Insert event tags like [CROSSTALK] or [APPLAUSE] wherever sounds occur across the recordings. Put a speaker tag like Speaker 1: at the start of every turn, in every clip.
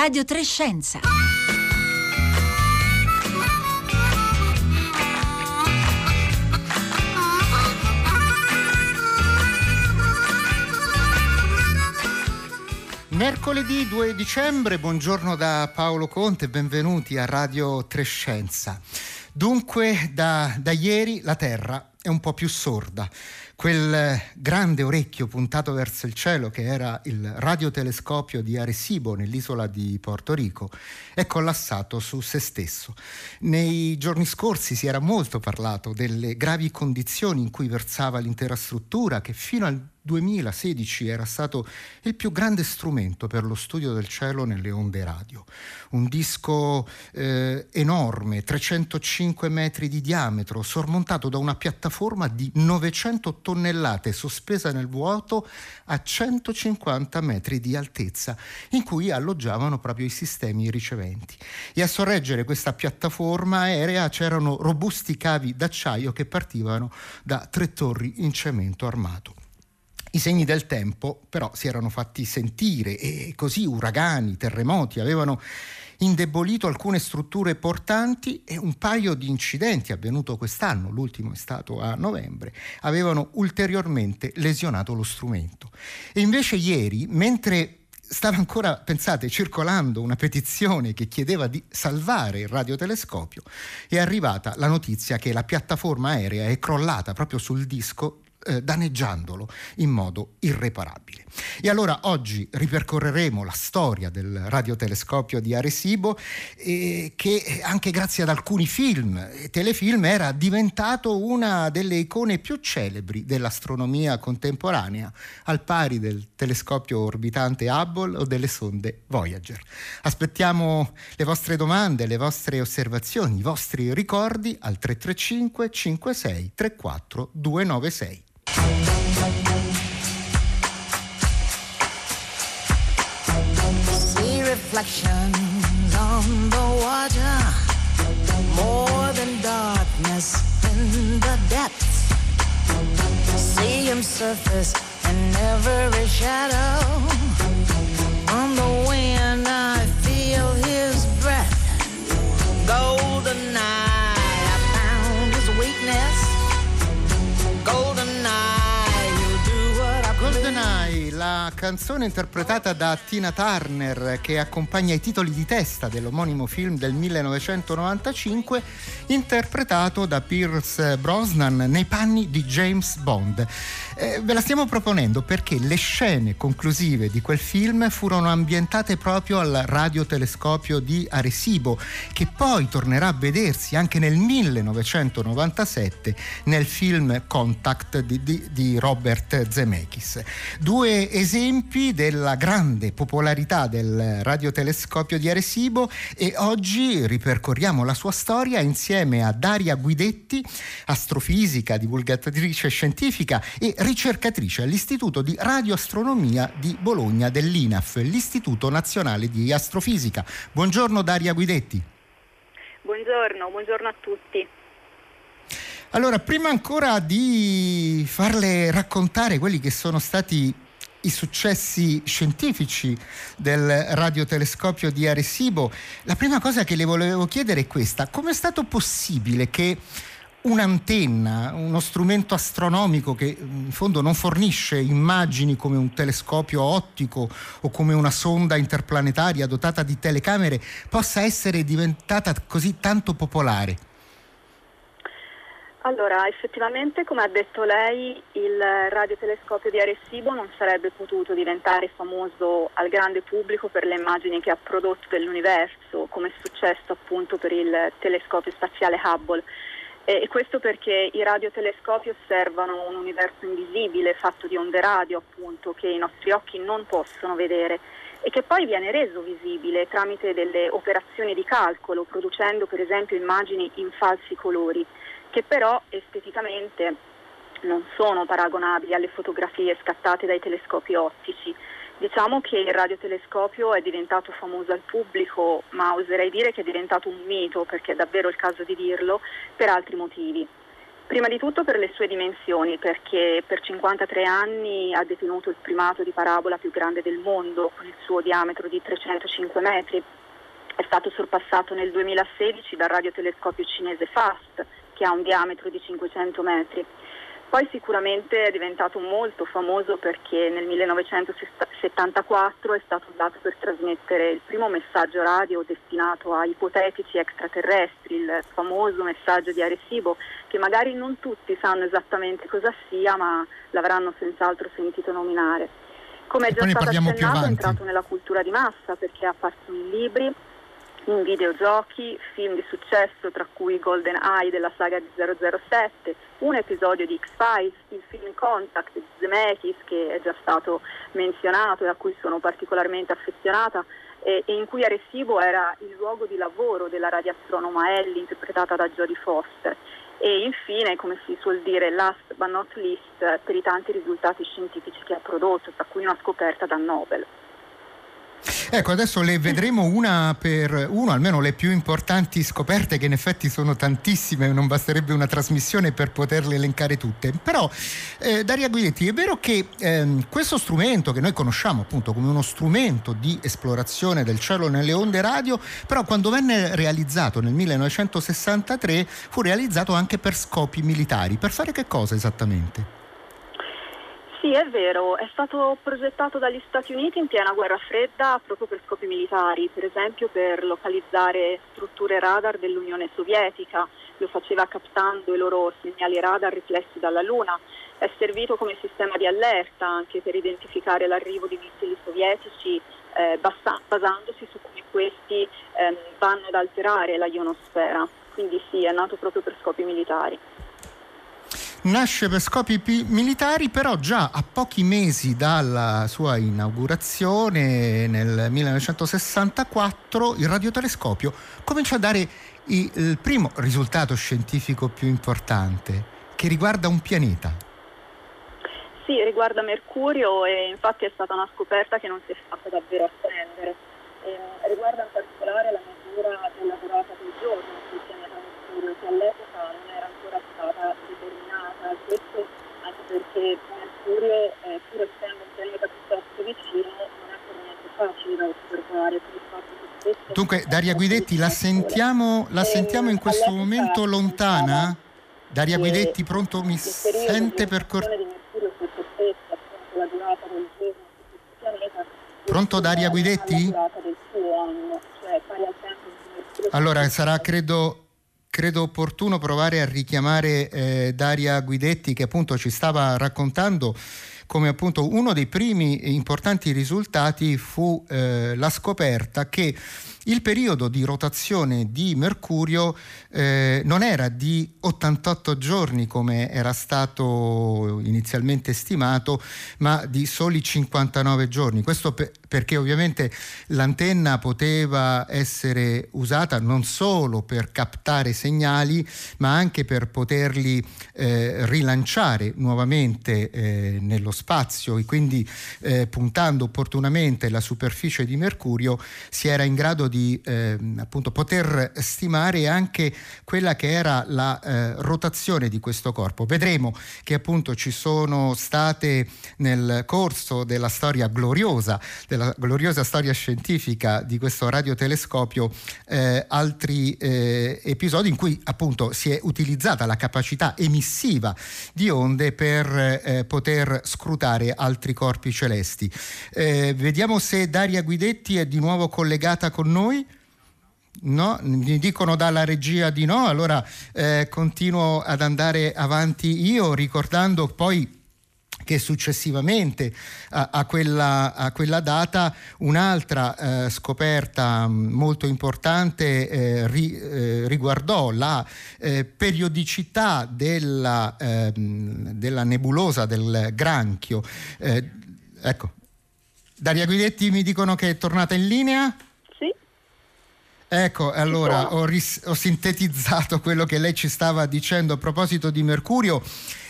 Speaker 1: Radio Trescenza.
Speaker 2: Mercoledì 2 dicembre, buongiorno da Paolo Conte, benvenuti a Radio Trescenza. Dunque, da, da ieri la Terra è un po' più sorda quel grande orecchio puntato verso il cielo che era il radiotelescopio di Arecibo nell'isola di Porto Rico è collassato su se stesso. Nei giorni scorsi si era molto parlato delle gravi condizioni in cui versava l'intera struttura che fino al 2016 era stato il più grande strumento per lo studio del cielo nelle onde radio. Un disco eh, enorme, 305 metri di diametro, sormontato da una piattaforma di 900 tonnellate sospesa nel vuoto a 150 metri di altezza, in cui alloggiavano proprio i sistemi riceventi. E a sorreggere questa piattaforma aerea c'erano robusti cavi d'acciaio che partivano da tre torri in cemento armato. I segni del tempo però si erano fatti sentire e così uragani, terremoti avevano indebolito alcune strutture portanti e un paio di incidenti avvenuto quest'anno, l'ultimo è stato a novembre, avevano ulteriormente lesionato lo strumento. E invece ieri, mentre stava ancora, pensate, circolando una petizione che chiedeva di salvare il radiotelescopio, è arrivata la notizia che la piattaforma aerea è crollata proprio sul disco eh, danneggiandolo in modo irreparabile. E allora oggi ripercorreremo la storia del radiotelescopio di Arecibo eh, che anche grazie ad alcuni film e telefilm era diventato una delle icone più celebri dell'astronomia contemporanea, al pari del telescopio orbitante Hubble o delle sonde Voyager. Aspettiamo le vostre domande, le vostre osservazioni, i vostri ricordi al 335 56 34 296.
Speaker 3: See reflections on the water, more than darkness in the depths. See him surface in every shadow. On the wind,
Speaker 2: la canzone interpretata da Tina Turner che accompagna i titoli di testa dell'omonimo film del 1995, interpretato da Pierce Brosnan nei panni di James Bond. Eh, ve la stiamo proponendo perché le scene conclusive di quel film furono ambientate proprio al radiotelescopio di Arecibo, che poi tornerà a vedersi anche nel 1997 nel film Contact di, di- di Robert Zemeckis. Due esempi della grande popolarità del radiotelescopio di Arecibo e oggi ripercorriamo la sua storia insieme a Daria Guidetti, astrofisica, divulgatrice scientifica e ricercatrice all'Istituto di Radioastronomia di Bologna dell'INAF, l'Istituto Nazionale di Astrofisica. Buongiorno Daria Guidetti.
Speaker 4: Buongiorno, buongiorno a tutti.
Speaker 2: Allora, prima ancora di farle raccontare quelli che sono stati i successi scientifici del radiotelescopio di Arecibo, la prima cosa che le volevo chiedere è questa. Come è stato possibile che un'antenna, uno strumento astronomico che in fondo non fornisce immagini come un telescopio ottico o come una sonda interplanetaria dotata di telecamere, possa essere diventata così tanto popolare?
Speaker 4: Allora, effettivamente, come ha detto lei, il radiotelescopio di Arecibo non sarebbe potuto diventare famoso al grande pubblico per le immagini che ha prodotto dell'universo, come è successo appunto per il telescopio spaziale Hubble. E questo perché i radiotelescopi osservano un universo invisibile fatto di onde radio, appunto, che i nostri occhi non possono vedere e che poi viene reso visibile tramite delle operazioni di calcolo, producendo per esempio immagini in falsi colori, che però esteticamente non sono paragonabili alle fotografie scattate dai telescopi ottici. Diciamo che il radiotelescopio è diventato famoso al pubblico, ma oserei dire che è diventato un mito, perché è davvero il caso di dirlo, per altri motivi. Prima di tutto per le sue dimensioni, perché per 53 anni ha detenuto il primato di parabola più grande del mondo, con il suo diametro di 305 metri. È stato sorpassato nel 2016 dal radiotelescopio cinese FAST, che ha un diametro di 500 metri. Poi sicuramente è diventato molto famoso perché nel 1974 è stato usato per trasmettere il primo messaggio radio destinato a ipotetici extraterrestri, il famoso messaggio di Arecibo, che magari non tutti sanno esattamente cosa sia, ma l'avranno senz'altro sentito nominare. Come è già stato accennato è entrato nella cultura di massa perché ha apparso in libri, in videogiochi, film di successo tra cui Golden Eye della saga di 007, un episodio di X-Files, il film Contact di Zemeckis che è già stato menzionato e a cui sono particolarmente affezionata e, in cui Arecibo era il luogo di lavoro della radiastronoma Ellie interpretata da Jodie Foster e infine, come si suol dire, last but not least per i tanti risultati scientifici che ha prodotto, tra cui una scoperta da Nobel.
Speaker 2: Ecco, adesso le vedremo una per uno, almeno le più importanti scoperte, che in effetti sono tantissime, non basterebbe una trasmissione per poterle elencare tutte. Però, eh, Daria Guidetti, è vero che eh, questo strumento che noi conosciamo appunto come uno strumento di esplorazione del cielo nelle onde radio, però quando venne realizzato nel 1963 fu realizzato anche per scopi militari. Per fare che cosa esattamente?
Speaker 4: Sì, è vero, è stato progettato dagli Stati Uniti in piena guerra fredda proprio per scopi militari, per esempio per localizzare strutture radar dell'Unione Sovietica, lo faceva captando i loro segnali radar riflessi dalla Luna, è servito come sistema di allerta anche per identificare l'arrivo di missili sovietici eh, basa- basandosi su come questi eh, vanno ad alterare la ionosfera, quindi sì, è nato proprio per scopi militari
Speaker 2: nasce per scopi pi- militari, però già a pochi mesi dalla sua inaugurazione nel 1964 il radiotelescopio comincia a dare i- il primo risultato scientifico più importante che riguarda un pianeta.
Speaker 4: Sì, riguarda Mercurio e infatti è stata una scoperta che non si è fatta davvero attendere. E, ehm, riguarda in particolare la misura della durata del giorno Mercurio che all'epoca non era ancora stata determinata, questo anche perché Mercurio, eh, pur essendo un pianeta piuttosto vicino, non è per niente facile da osservare.
Speaker 2: Dunque, Daria Guidetti, la sentiamo, la sentiamo in questo momento lontana? Daria Guidetti, pronto? Mi sente per cortesia? Pronto Daria Guidetti? Cioè allora sarà credo credo opportuno provare a richiamare eh, Daria Guidetti che appunto ci stava raccontando come appunto uno dei primi importanti risultati fu eh, la scoperta che il periodo di rotazione di Mercurio eh, non era di 88 giorni come era stato inizialmente stimato, ma di soli 59 giorni. Questo per, perché ovviamente l'antenna poteva essere usata non solo per captare segnali, ma anche per poterli eh, rilanciare nuovamente eh, nello spazio e quindi eh, puntando opportunamente la superficie di Mercurio si era in grado di eh, appunto poter stimare anche quella che era la eh, rotazione di questo corpo. Vedremo che appunto ci sono state nel corso della storia gloriosa della della gloriosa storia scientifica di questo radiotelescopio eh, altri eh, episodi in cui appunto si è utilizzata la capacità emissiva di onde per eh, poter scrutare altri corpi celesti. Eh, vediamo se Daria Guidetti è di nuovo collegata con noi. No, mi dicono dalla regia di no, allora eh, continuo ad andare avanti io ricordando poi che successivamente a, a, quella, a quella, data un'altra eh, scoperta mm, molto importante eh, ri, eh, riguardò la eh, periodicità della, ehm, della, nebulosa del granchio. Eh, ecco, Daria Guidetti mi dicono che è tornata in linea. Ecco, allora ho, ris- ho, sintetizzato quello che lei ci stava dicendo a proposito di Mercurio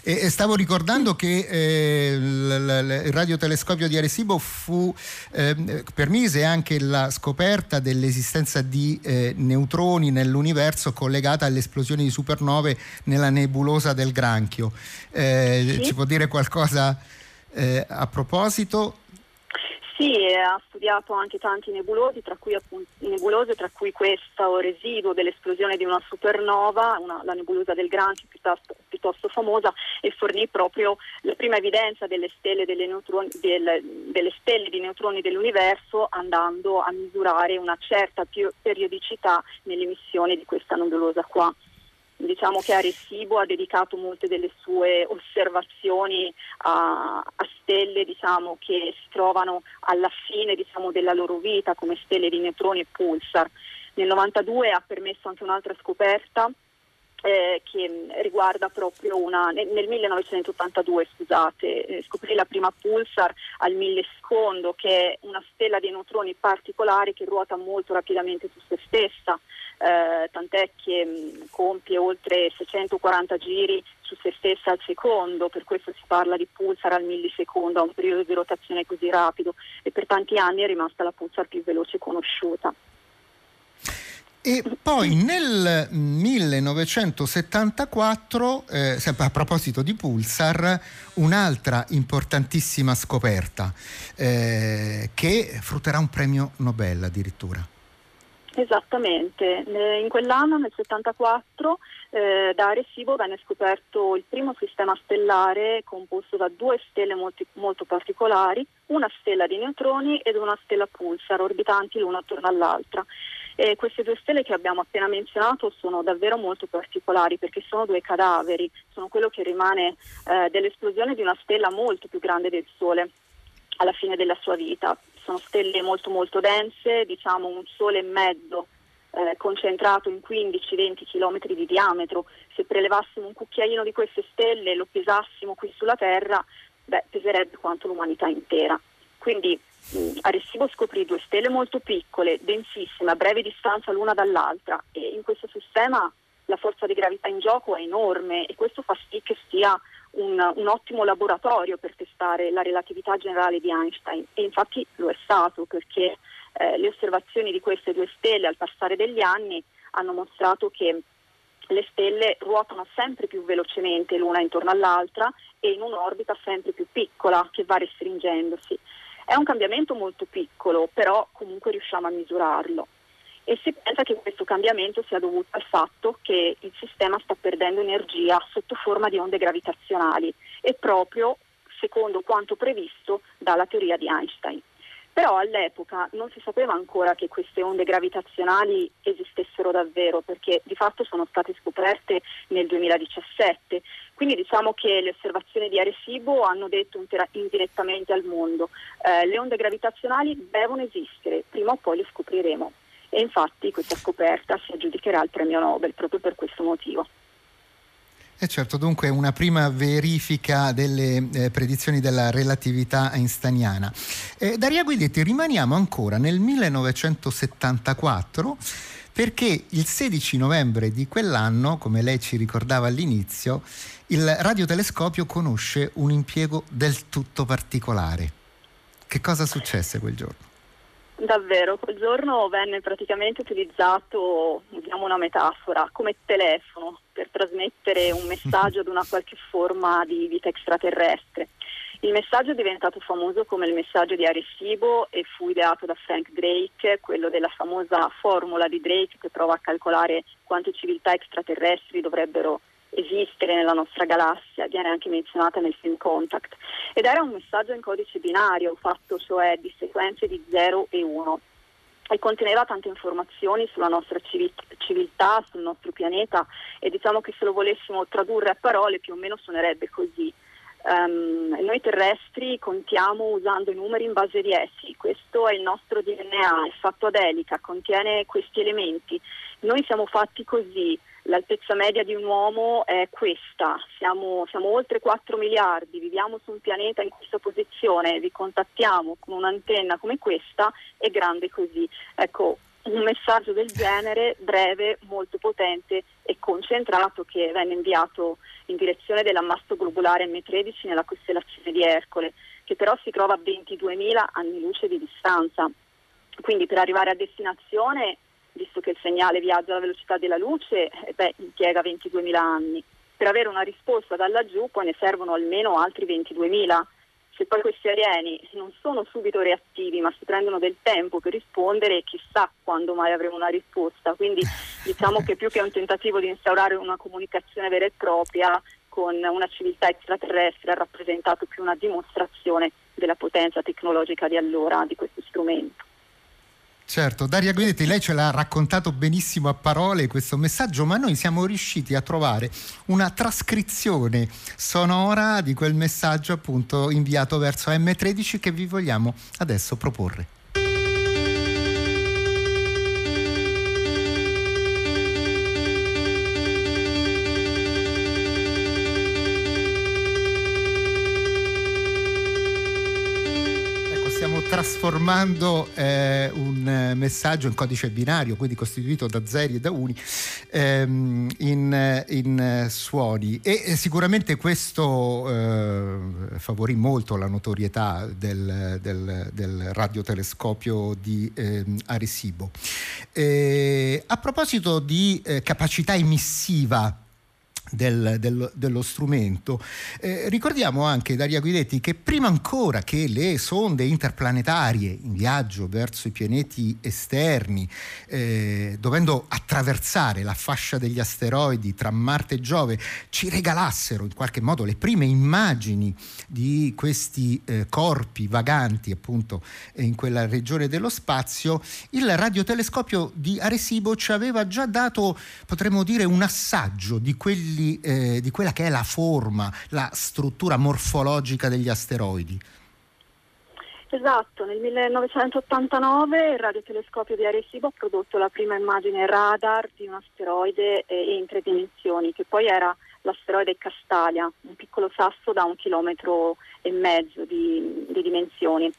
Speaker 2: e, e stavo ricordando che eh, l- l- il radiotelescopio di Arecibo fu, eh, permise anche la scoperta dell'esistenza di eh, neutroni nell'universo collegata alle esplosioni di supernove nella nebulosa del Granchio. Eh, sì. Ci può dire qualcosa eh, a proposito?
Speaker 4: Sì, ha studiato anche tanti nebulosi, tra cui, appunto, nebulose, tra cui questo residuo dell'esplosione di una supernova, una, la nebulosa del Granchio piuttosto, piuttosto, famosa, e fornì proprio la prima evidenza delle stelle, neutroni, del, delle stelle di neutroni dell'universo andando a misurare una certa periodicità nell'emissione di questa nebulosa qua diciamo che Arecibo ha dedicato molte delle sue osservazioni a, a stelle diciamo, che si trovano alla fine diciamo, della loro vita come stelle di neutroni e pulsar. Nel 92 ha permesso anche un'altra scoperta eh, che riguarda proprio una, nel, nel 1982 scusate, eh, scoprì la prima pulsar al millisecondo che è una stella di neutroni particolare che ruota molto rapidamente su se stessa eh, tant'è che mh, compie oltre 640 giri su se stessa al secondo, per questo si parla di pulsar al millisecondo, a un periodo di rotazione così rapido e per tanti anni è rimasta la pulsar più veloce conosciuta.
Speaker 2: E poi nel 1974, eh, a proposito di Pulsar, un'altra importantissima scoperta eh, che frutterà un premio Nobel addirittura.
Speaker 4: Esattamente, in quell'anno, nel 74, eh, da Arecibo venne scoperto il primo sistema stellare composto da due stelle molti, molto particolari, una stella di neutroni ed una stella pulsar, orbitanti l'una attorno all'altra. E queste due stelle che abbiamo appena menzionato sono davvero molto particolari perché sono due cadaveri, sono quello che rimane eh, dell'esplosione di una stella molto più grande del Sole alla fine della sua vita sono stelle molto molto dense, diciamo un sole e mezzo eh, concentrato in 15-20 km di diametro. Se prelevassimo un cucchiaino di queste stelle e lo pesassimo qui sulla Terra, beh, peserebbe quanto l'umanità intera. Quindi mh, Arecibo scoprì due stelle molto piccole, densissime, a breve distanza l'una dall'altra e in questo sistema la forza di gravità in gioco è enorme e questo fa sì che sia un, un, ottimo laboratorio per testare la relatività generale di Einstein e infatti lo è stato perché eh, le osservazioni di queste due stelle al passare degli anni hanno mostrato che le stelle ruotano sempre più velocemente l'una intorno all'altra e in un'orbita sempre più piccola che va restringendosi. È un cambiamento molto piccolo, però comunque riusciamo a misurarlo e si pensa che questo cambiamento sia dovuto al fatto che il sistema sta perdendo energia sotto forma di onde gravitazionali e proprio secondo quanto previsto dalla teoria di Einstein. Però all'epoca non si sapeva ancora che queste onde gravitazionali esistessero davvero perché di fatto sono state scoperte nel 2017. Quindi diciamo che le osservazioni di Arecibo hanno detto indirettamente al mondo eh, le onde gravitazionali devono esistere, prima o poi le scopriremo e infatti questa scoperta si aggiudicherà il premio Nobel proprio per questo motivo.
Speaker 2: E eh certo, dunque una prima verifica delle eh, predizioni della relatività einsteiniana. Eh, Daria Guidetti, rimaniamo ancora nel 1974 perché il 16 novembre di quell'anno, come lei ci ricordava all'inizio, il radiotelescopio conosce un impiego del tutto particolare. Che cosa successe quel giorno?
Speaker 4: Davvero, quel giorno venne praticamente utilizzato, usiamo una metafora, come telefono per trasmettere un messaggio ad una qualche forma di vita extraterrestre. Il messaggio è diventato famoso come il messaggio di Arecibo e fu ideato da Frank Drake, quello della famosa formula di Drake che prova a calcolare quante civiltà extraterrestri dovrebbero esistere nella nostra galassia, viene anche menzionata nel film Contact, ed era un messaggio in codice binario fatto cioè di sequenze di 0 e 1 e conteneva tante informazioni sulla nostra civiltà, sul nostro pianeta e diciamo che se lo volessimo tradurre a parole più o meno suonerebbe così. Um, noi terrestri contiamo usando i numeri in base di essi, questo è il nostro DNA, è fatto ad elica, contiene questi elementi. Noi siamo fatti così, l'altezza media di un uomo è questa, siamo, siamo, oltre 4 miliardi, viviamo su un pianeta in questa posizione, vi contattiamo con un'antenna come questa, è grande così. Ecco, un messaggio del genere, breve, molto potente e concentrato che venne inviato in direzione dell'ammasso globulare M13 nella costellazione di Ercole, che però si trova a 22.000 anni luce di distanza. Quindi per arrivare a destinazione, visto che il segnale viaggia alla velocità della luce, eh beh, impiega 22.000 anni. Per avere una risposta da laggiù poi ne servono almeno altri 22.000 se poi questi alieni non sono subito reattivi ma si prendono del tempo per rispondere, chissà quando mai avremo una risposta. Quindi [LAUGHS] diciamo che più che un tentativo di instaurare una comunicazione vera e propria con una civiltà extraterrestre ha rappresentato più una dimostrazione della potenza tecnologica di allora di questo strumento.
Speaker 2: Certo, Daria Guidetti, lei ce l'ha raccontato benissimo a parole questo messaggio, ma noi siamo riusciti a trovare una trascrizione sonora di quel messaggio appunto inviato verso M13 che vi vogliamo adesso proporre. Trasformando eh, un eh, messaggio in codice binario, quindi costituito da zeri e da uni, ehm, in, in, suoni. E sicuramente questo eh, favorì molto la notorietà del, del, del radiotelescopio di eh, Arecibo. a proposito di eh, capacità emissiva, del, del, dello strumento. Eh, ricordiamo anche, Daria Guidetti, che prima ancora che le sonde interplanetarie in viaggio verso i pianeti esterni, eh, dovendo attraversare la fascia degli asteroidi tra Marte e Giove, ci regalassero in qualche modo le prime immagini di questi eh, corpi vaganti appunto in quella regione dello spazio, il radiotelescopio di Arecibo ci aveva già dato, potremmo dire, un assaggio di quelli quelli, eh, di quella che è la forma, la struttura morfologica degli asteroidi.
Speaker 4: Esatto, nel 1989 il radiotelescopio di Arecibo ha prodotto la prima immagine radar di un asteroide eh, in tre dimensioni, che poi era l'asteroide Castalia, un piccolo sasso da un chilometro e mezzo di, di dimensioni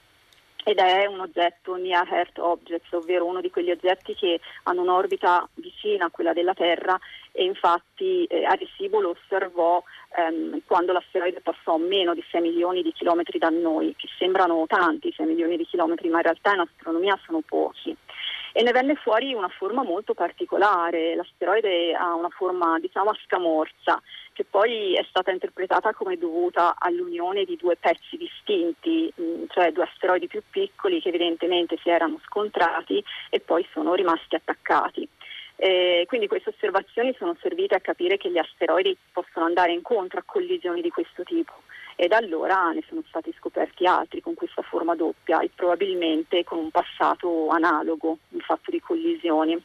Speaker 4: ed è un oggetto Near Earth Objects, ovvero uno di quegli oggetti che hanno un'orbita vicina a quella della Terra e infatti eh, Arecibo lo osservò ehm, quando l'asteroide passò a meno di 6 milioni di chilometri da noi, che sembrano tanti 6 milioni di chilometri, ma in realtà in astronomia sono pochi e ne venne fuori una forma molto particolare. L'asteroide ha una forma diciamo a scamorza che poi è stata interpretata come dovuta all'unione di due pezzi distinti, mm, cioè due asteroidi più piccoli che evidentemente si erano scontrati e poi sono rimasti attaccati. Eh, quindi queste osservazioni sono servite a capire che gli asteroidi possono andare incontro a collisioni di questo tipo e da allora ne sono stati scoperti altri con questa forma doppia e probabilmente con un passato analogo in fatto di collisioni.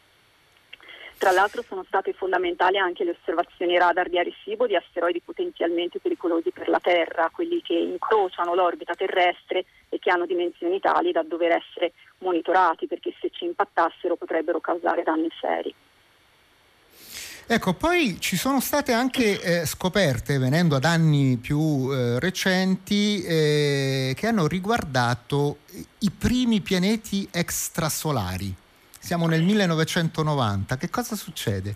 Speaker 4: Tra l'altro sono state fondamentali anche le osservazioni radar di Arecibo di asteroidi potenzialmente pericolosi per la Terra, quelli che incrociano l'orbita terrestre e che hanno dimensioni tali da dover essere monitorati perché se ci impattassero potrebbero causare danni seri.
Speaker 2: Ecco, poi ci sono state anche eh, scoperte, venendo ad anni più eh, recenti, eh, che hanno riguardato i primi pianeti extrasolari. Siamo nel 1990, che cosa succede?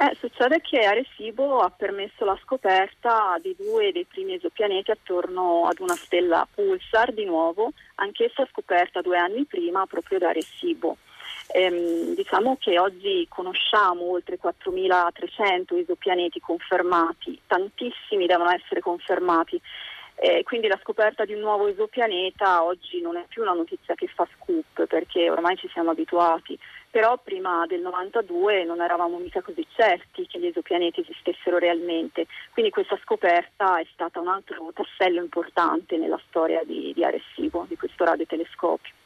Speaker 4: Eh, succede che Arecibo ha permesso la scoperta di due dei primi esopianeti attorno ad una stella pulsar, di nuovo, anch'essa scoperta due anni prima proprio da Arecibo. Ehm, diciamo che oggi conosciamo oltre 4.300 esopianeti confermati, tantissimi devono essere confermati. Eh, quindi la scoperta di un nuovo esopianeta oggi non è più una notizia che fa scoop perché ormai ci siamo abituati, però prima del 92 non eravamo mica così certi che gli esopianeti esistessero realmente, quindi questa scoperta è stata un altro tassello importante nella storia di, di Arecibo, di questo radiotelescopio.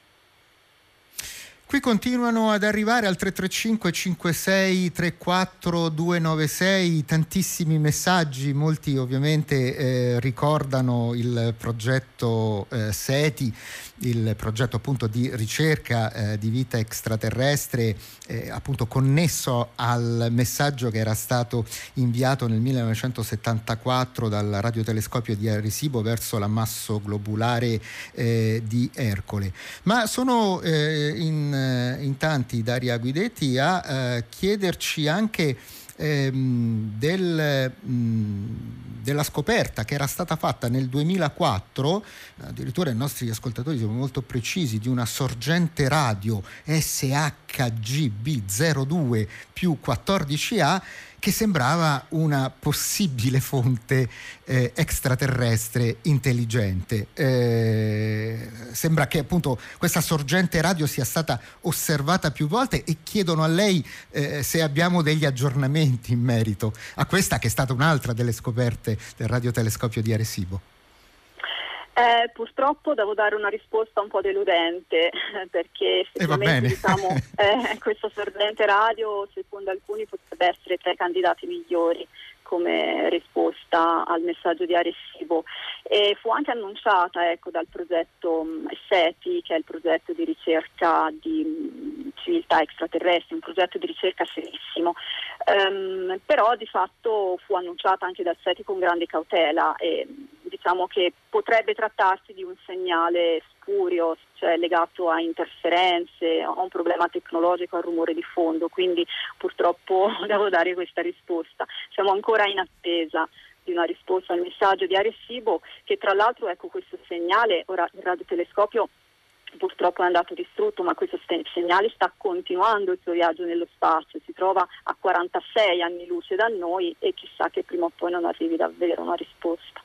Speaker 2: Qui continuano ad arrivare al 335 56 34 296 tantissimi messaggi, molti ovviamente eh, ricordano il progetto eh, SETI il progetto appunto di ricerca eh, di vita extraterrestre eh, appunto connesso al messaggio che era stato inviato nel 1974 dal radiotelescopio di Arecibo verso l'ammasso globulare eh, di Ercole. Ma sono eh, in in, in tanti, Daria Guidetti, a eh, chiederci anche ehm, del, mh, della scoperta che era stata fatta nel 2004, addirittura i nostri ascoltatori sono molto precisi, di una sorgente radio SHGB02 più 14A che sembrava una possibile fonte eh, extraterrestre intelligente. Eh, sembra che appunto questa sorgente radio sia stata osservata più volte e chiedono a lei eh, se abbiamo degli aggiornamenti in merito a questa che è stata un'altra delle scoperte del radiotelescopio di Arecibo.
Speaker 4: Eh, purtroppo devo dare una risposta un po' deludente [LAUGHS] perché effettivamente diciamo, [LAUGHS] eh, questo sorgente radio secondo alcuni potrebbe essere tra i candidati migliori come risposta al messaggio di Arecibo. E fu anche annunciata ecco, dal progetto SETI che è il progetto di ricerca di civiltà extraterrestri, un progetto di ricerca serissimo, um, però di fatto fu annunciata anche dal SETI con grande cautela e diciamo che potrebbe trattarsi di un segnale spurio, cioè legato a interferenze, a un problema tecnologico, al rumore di fondo, quindi purtroppo [LAUGHS] devo dare questa risposta. Siamo ancora in attesa di una risposta al messaggio di Arecibo che tra l'altro ecco questo segnale, ora il radiotelescopio purtroppo è andato distrutto, ma questo segnale sta continuando il suo viaggio nello spazio, si trova a 46 anni luce da noi e chissà che prima o poi non arrivi davvero una risposta.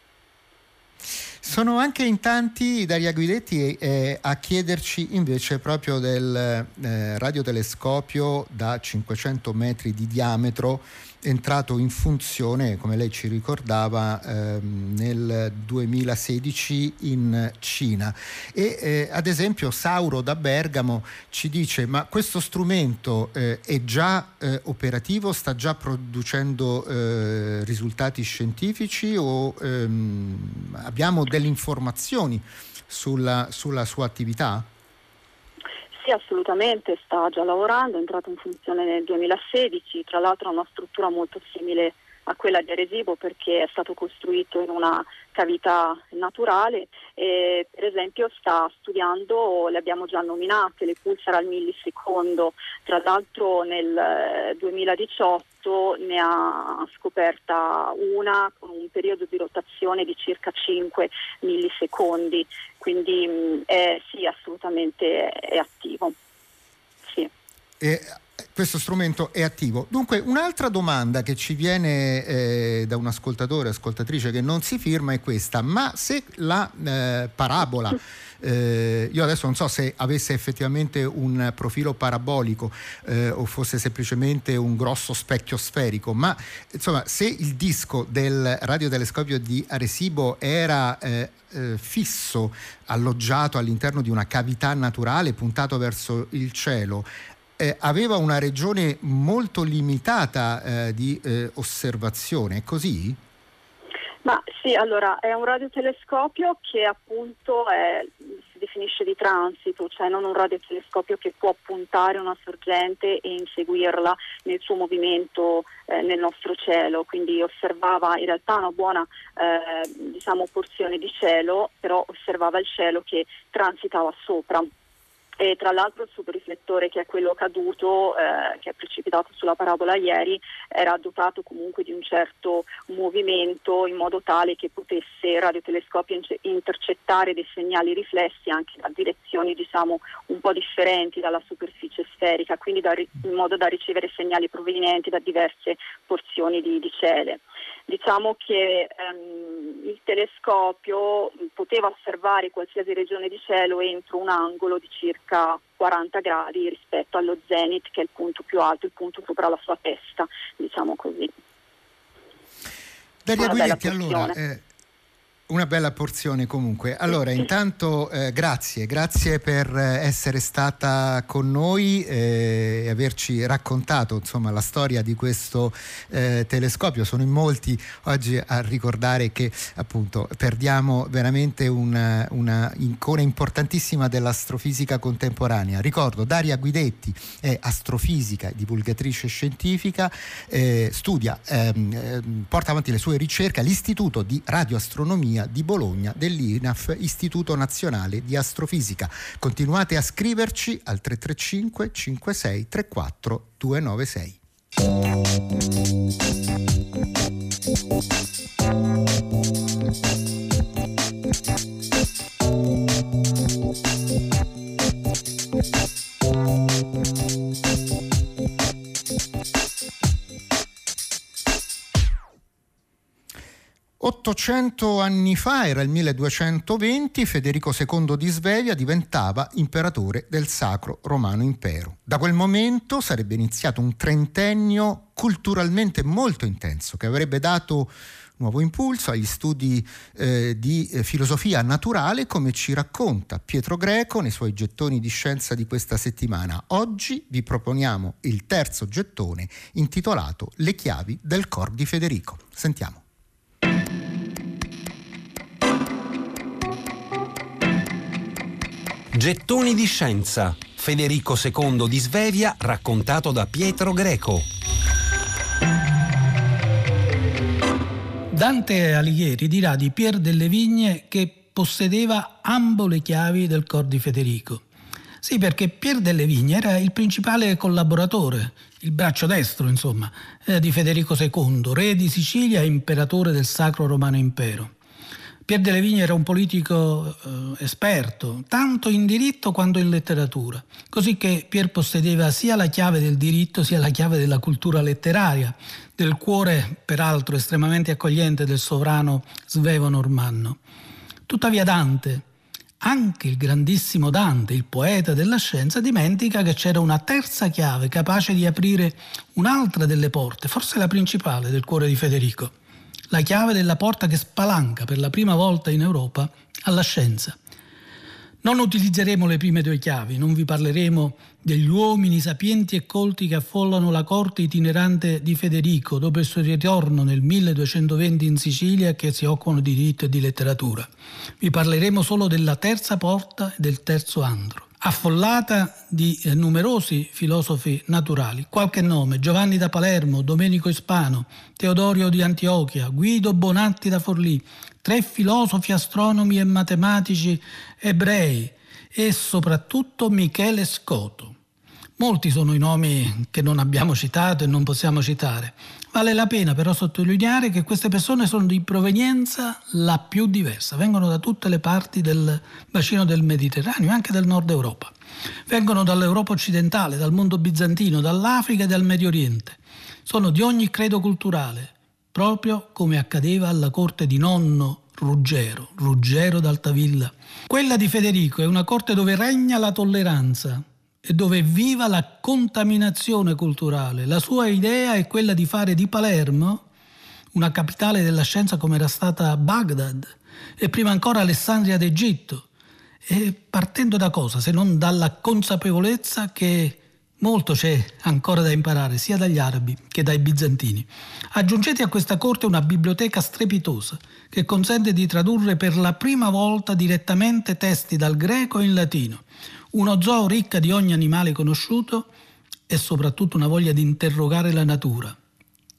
Speaker 2: Sono anche in tanti, Daria Guidetti, eh, a chiederci invece proprio del eh, radiotelescopio da 500 metri di diametro entrato in funzione, come lei ci ricordava, ehm, nel 2016 in Cina. E eh, ad esempio Sauro da Bergamo ci dice ma questo strumento eh, è già eh, operativo, sta già producendo eh, risultati scientifici o ehm, abbiamo delle informazioni sulla, sulla sua attività?
Speaker 4: Sì, assolutamente, sta già lavorando, è entrato in funzione nel 2016, tra l'altro ha una struttura molto simile a quella di Aresibo perché è stato costruito in una cavità naturale e per esempio sta studiando, le abbiamo già nominate, le pulsar al millisecondo, tra l'altro nel 2018 eh, ne ha scoperta una con un periodo di rotazione di circa 5 millisecondi, quindi mh, è, sì assolutamente è attivo. Sì.
Speaker 2: E questo strumento è attivo. Dunque, un'altra domanda che ci viene eh, da un ascoltatore, ascoltatrice che non si firma è questa, ma se la eh, parabola, [LAUGHS] eh, io adesso non so se avesse effettivamente un profilo parabolico eh, o fosse semplicemente un grosso specchio sferico, ma insomma se il disco del radiotelescopio di Arecibo era eh, eh, fisso, alloggiato all'interno di una cavità naturale puntato verso il cielo, eh, aveva una regione molto limitata eh, di eh, osservazione, è così?
Speaker 4: Ma sì, allora è un radiotelescopio che appunto è, si definisce di transito, cioè non un radiotelescopio che può puntare una sorgente e inseguirla nel suo movimento eh, nel nostro cielo, quindi osservava in realtà una buona eh, diciamo, porzione di cielo, però osservava il cielo che transitava sopra e tra l'altro il superriflettore che è quello caduto, eh, che è precipitato sulla parabola ieri, era dotato comunque di un certo movimento in modo tale che potesse radiotelescopio intercettare dei segnali riflessi anche da direzioni diciamo un po' differenti dalla superficie sferica, quindi da, in modo da ricevere segnali provenienti da diverse porzioni di, di ciele. Diciamo che ehm, il telescopio poteva osservare qualsiasi regione di cielo entro un angolo di circa 40 gradi rispetto allo zenith che è il punto più alto, il punto sopra la sua testa, diciamo così.
Speaker 2: Daria Guidetti, allora, eh, una bella porzione comunque. Allora, intanto eh, grazie, grazie per eh, essere stata con noi eh, e averci raccontato insomma, la storia di questo eh, telescopio. Sono in molti oggi a ricordare che appunto perdiamo veramente una, una icona importantissima dell'astrofisica contemporanea. Ricordo, Daria Guidetti è astrofisica, divulgatrice scientifica, eh, studia, ehm, ehm, porta avanti le sue ricerche all'Istituto di Radioastronomia Astronomia di Bologna dell'INAF, Istituto Nazionale di Astrofisica. Continuate a scriverci al 335 56 34 296. 800 anni fa, era il 1220, Federico II di Svevia diventava imperatore del Sacro Romano Impero. Da quel momento sarebbe iniziato un trentennio culturalmente molto intenso che avrebbe dato nuovo impulso agli studi eh, di eh, filosofia naturale come ci racconta Pietro Greco nei suoi gettoni di scienza di questa settimana. Oggi vi proponiamo il terzo gettone intitolato Le chiavi del cor di Federico. Sentiamo.
Speaker 1: Gettoni di scienza. Federico II di Svevia raccontato da Pietro Greco.
Speaker 5: Dante Alighieri dirà di Pier delle Vigne che possedeva ambo le chiavi del cor di Federico. Sì, perché Pier delle Vigne era il principale collaboratore, il braccio destro, insomma, eh, di Federico II, re di Sicilia e imperatore del Sacro Romano Impero. Pier delle Vigne era un politico eh, esperto, tanto in diritto quanto in letteratura, così che Pier possedeva sia la chiave del diritto sia la chiave della cultura letteraria, del cuore peraltro estremamente accogliente del sovrano svevo normanno. Tuttavia Dante, anche il grandissimo Dante, il poeta della scienza, dimentica che c'era una terza chiave capace di aprire un'altra delle porte, forse la principale del cuore di Federico la chiave della porta che spalanca per la prima volta in Europa alla scienza. Non utilizzeremo le prime due chiavi, non vi parleremo degli uomini sapienti e colti che affollano la corte itinerante di Federico dopo il suo ritorno nel 1220 in Sicilia che si occupano di diritto e di letteratura. Vi parleremo solo della terza porta e del terzo andro affollata di eh, numerosi filosofi naturali. Qualche nome: Giovanni da Palermo, Domenico Ispano, Teodorio di Antiochia, Guido Bonatti da Forlì, tre filosofi astronomi e matematici ebrei e soprattutto Michele Scoto. Molti sono i nomi che non abbiamo citato e non possiamo citare. Vale la pena però sottolineare che queste persone sono di provenienza la più diversa, vengono da tutte le parti del bacino del Mediterraneo, anche del nord Europa. Vengono dall'Europa occidentale, dal mondo bizantino, dall'Africa e dal Medio Oriente. Sono di ogni credo culturale, proprio come accadeva alla corte di nonno Ruggero, Ruggero d'Altavilla. Quella di Federico è una corte dove regna la tolleranza, dove viva la contaminazione culturale. La sua idea è quella di fare di Palermo una capitale della scienza come era stata Baghdad e prima ancora Alessandria d'Egitto. E partendo da cosa? Se non dalla consapevolezza che molto c'è ancora da imparare sia dagli arabi che dai bizantini. Aggiungete a questa corte una biblioteca strepitosa che consente di tradurre per la prima volta direttamente testi dal greco in latino uno zoo ricca di ogni animale conosciuto e soprattutto una voglia di interrogare la natura.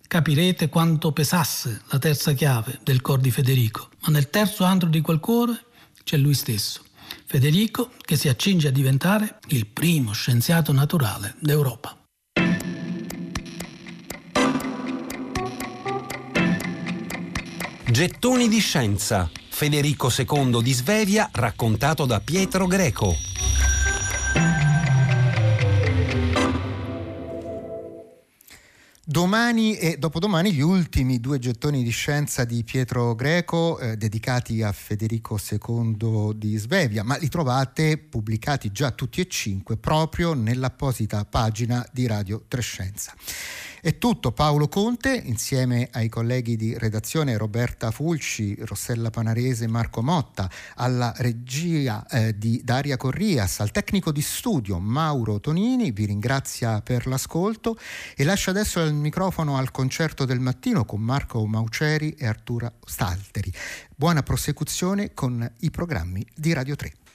Speaker 5: Capirete quanto pesasse la terza chiave del cor di Federico, ma nel terzo andro di quel cuore c'è lui stesso, Federico che si accinge a diventare il primo scienziato naturale d'Europa.
Speaker 1: Gettoni di scienza. Federico II di Svevia raccontato da Pietro Greco.
Speaker 2: Domani e dopodomani gli ultimi due gettoni di scienza di Pietro Greco eh, dedicati a Federico II di Svevia, ma li trovate pubblicati già tutti e cinque proprio nell'apposita pagina di Radio Trescenza. È tutto Paolo Conte insieme ai colleghi di redazione Roberta Fulci, Rossella Panarese e Marco Motta, alla regia eh, di Daria Corrias, al tecnico di studio Mauro Tonini, vi ringrazia per l'ascolto e lascio adesso il microfono al concerto del mattino con Marco Mauceri e Artura Stalteri. Buona prosecuzione con i programmi di Radio 3.